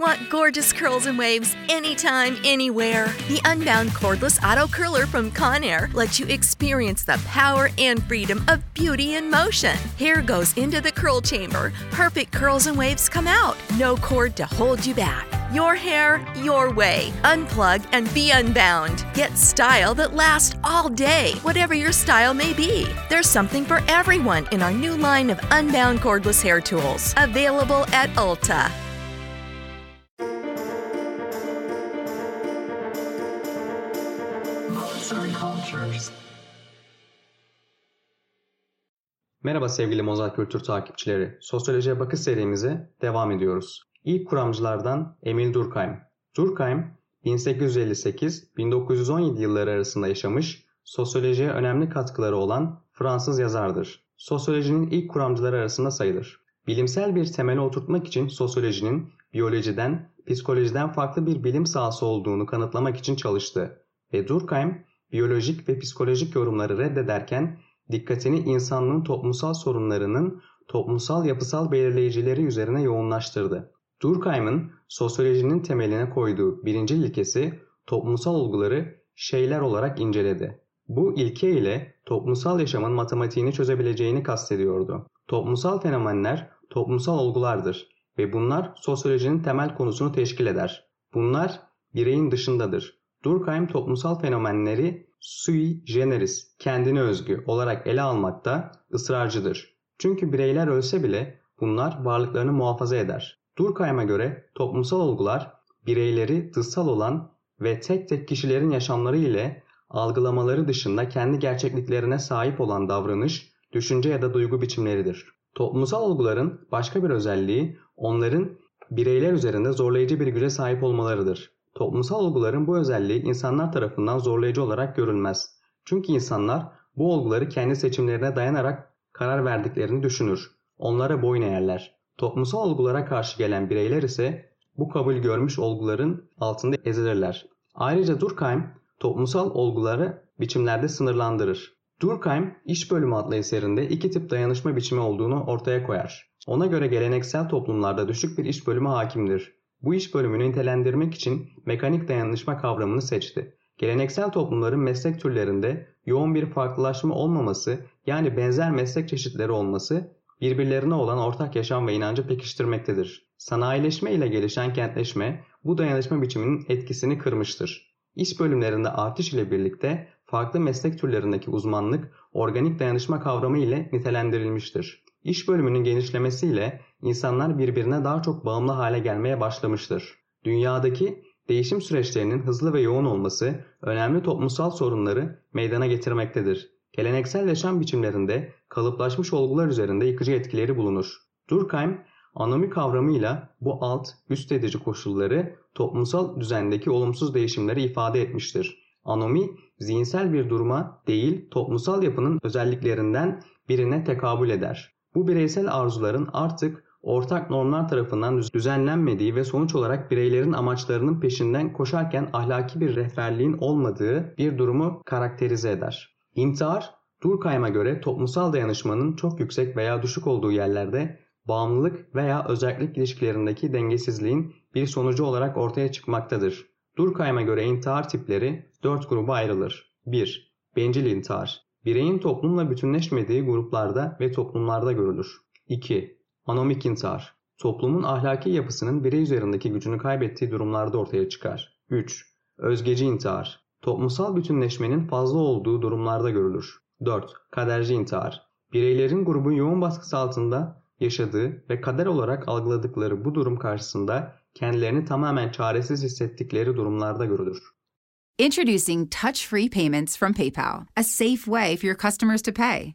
Want gorgeous curls and waves anytime, anywhere? The Unbound Cordless Auto Curler from Conair lets you experience the power and freedom of beauty in motion. Hair goes into the curl chamber, perfect curls and waves come out. No cord to hold you back. Your hair, your way. Unplug and be unbound. Get style that lasts all day, whatever your style may be. There's something for everyone in our new line of Unbound Cordless Hair Tools, available at Ulta. Merhaba sevgili Mozart Kültür takipçileri. Sosyolojiye bakış serimize devam ediyoruz. İlk kuramcılardan Emil Durkheim. Durkheim 1858-1917 yılları arasında yaşamış, sosyolojiye önemli katkıları olan Fransız yazardır. Sosyolojinin ilk kuramcıları arasında sayılır. Bilimsel bir temeli oturtmak için sosyolojinin biyolojiden, psikolojiden farklı bir bilim sahası olduğunu kanıtlamak için çalıştı ve Durkheim biyolojik ve psikolojik yorumları reddederken dikkatini insanlığın toplumsal sorunlarının toplumsal yapısal belirleyicileri üzerine yoğunlaştırdı. Durkheim'ın sosyolojinin temeline koyduğu birinci ilkesi toplumsal olguları şeyler olarak inceledi. Bu ilke ile toplumsal yaşamın matematiğini çözebileceğini kastediyordu. Toplumsal fenomenler toplumsal olgulardır ve bunlar sosyolojinin temel konusunu teşkil eder. Bunlar bireyin dışındadır. Durkheim toplumsal fenomenleri sui generis, kendine özgü olarak ele almakta ısrarcıdır. Çünkü bireyler ölse bile bunlar varlıklarını muhafaza eder. Durkheim'a göre toplumsal olgular bireyleri dışsal olan ve tek tek kişilerin yaşamları ile algılamaları dışında kendi gerçekliklerine sahip olan davranış, düşünce ya da duygu biçimleridir. Toplumsal olguların başka bir özelliği onların bireyler üzerinde zorlayıcı bir güce sahip olmalarıdır. Toplumsal olguların bu özelliği insanlar tarafından zorlayıcı olarak görülmez. Çünkü insanlar bu olguları kendi seçimlerine dayanarak karar verdiklerini düşünür. Onlara boyun eğerler. Toplumsal olgulara karşı gelen bireyler ise bu kabul görmüş olguların altında ezilirler. Ayrıca Durkheim toplumsal olguları biçimlerde sınırlandırır. Durkheim İş Bölümü adlı eserinde iki tip dayanışma biçimi olduğunu ortaya koyar. Ona göre geleneksel toplumlarda düşük bir iş bölümü hakimdir. Bu iş bölümünü nitelendirmek için mekanik dayanışma kavramını seçti. Geleneksel toplumların meslek türlerinde yoğun bir farklılaşma olmaması yani benzer meslek çeşitleri olması birbirlerine olan ortak yaşam ve inancı pekiştirmektedir. Sanayileşme ile gelişen kentleşme bu dayanışma biçiminin etkisini kırmıştır. İş bölümlerinde artış ile birlikte farklı meslek türlerindeki uzmanlık organik dayanışma kavramı ile nitelendirilmiştir. İş bölümünün genişlemesiyle insanlar birbirine daha çok bağımlı hale gelmeye başlamıştır. Dünyadaki değişim süreçlerinin hızlı ve yoğun olması önemli toplumsal sorunları meydana getirmektedir. Geleneksel yaşam biçimlerinde kalıplaşmış olgular üzerinde yıkıcı etkileri bulunur. Durkheim, anomi kavramıyla bu alt, üst edici koşulları toplumsal düzendeki olumsuz değişimleri ifade etmiştir. Anomi, zihinsel bir duruma değil, toplumsal yapının özelliklerinden birine tekabül eder. Bu bireysel arzuların artık ortak normlar tarafından düzenlenmediği ve sonuç olarak bireylerin amaçlarının peşinden koşarken ahlaki bir rehberliğin olmadığı bir durumu karakterize eder. İntihar, Durkheim'a göre toplumsal dayanışmanın çok yüksek veya düşük olduğu yerlerde bağımlılık veya özellik ilişkilerindeki dengesizliğin bir sonucu olarak ortaya çıkmaktadır. Durkheim'a göre intihar tipleri dört gruba ayrılır. 1. Bencil intihar. Bireyin toplumla bütünleşmediği gruplarda ve toplumlarda görülür. 2. Anomik intihar. Toplumun ahlaki yapısının birey üzerindeki gücünü kaybettiği durumlarda ortaya çıkar. 3. Özgeci intihar. Toplumsal bütünleşmenin fazla olduğu durumlarda görülür. 4. Kaderci intihar. Bireylerin grubun yoğun baskısı altında yaşadığı ve kader olarak algıladıkları bu durum karşısında kendilerini tamamen çaresiz hissettikleri durumlarda görülür. Introducing touch-free payments from PayPal, a safe way for your customers to pay.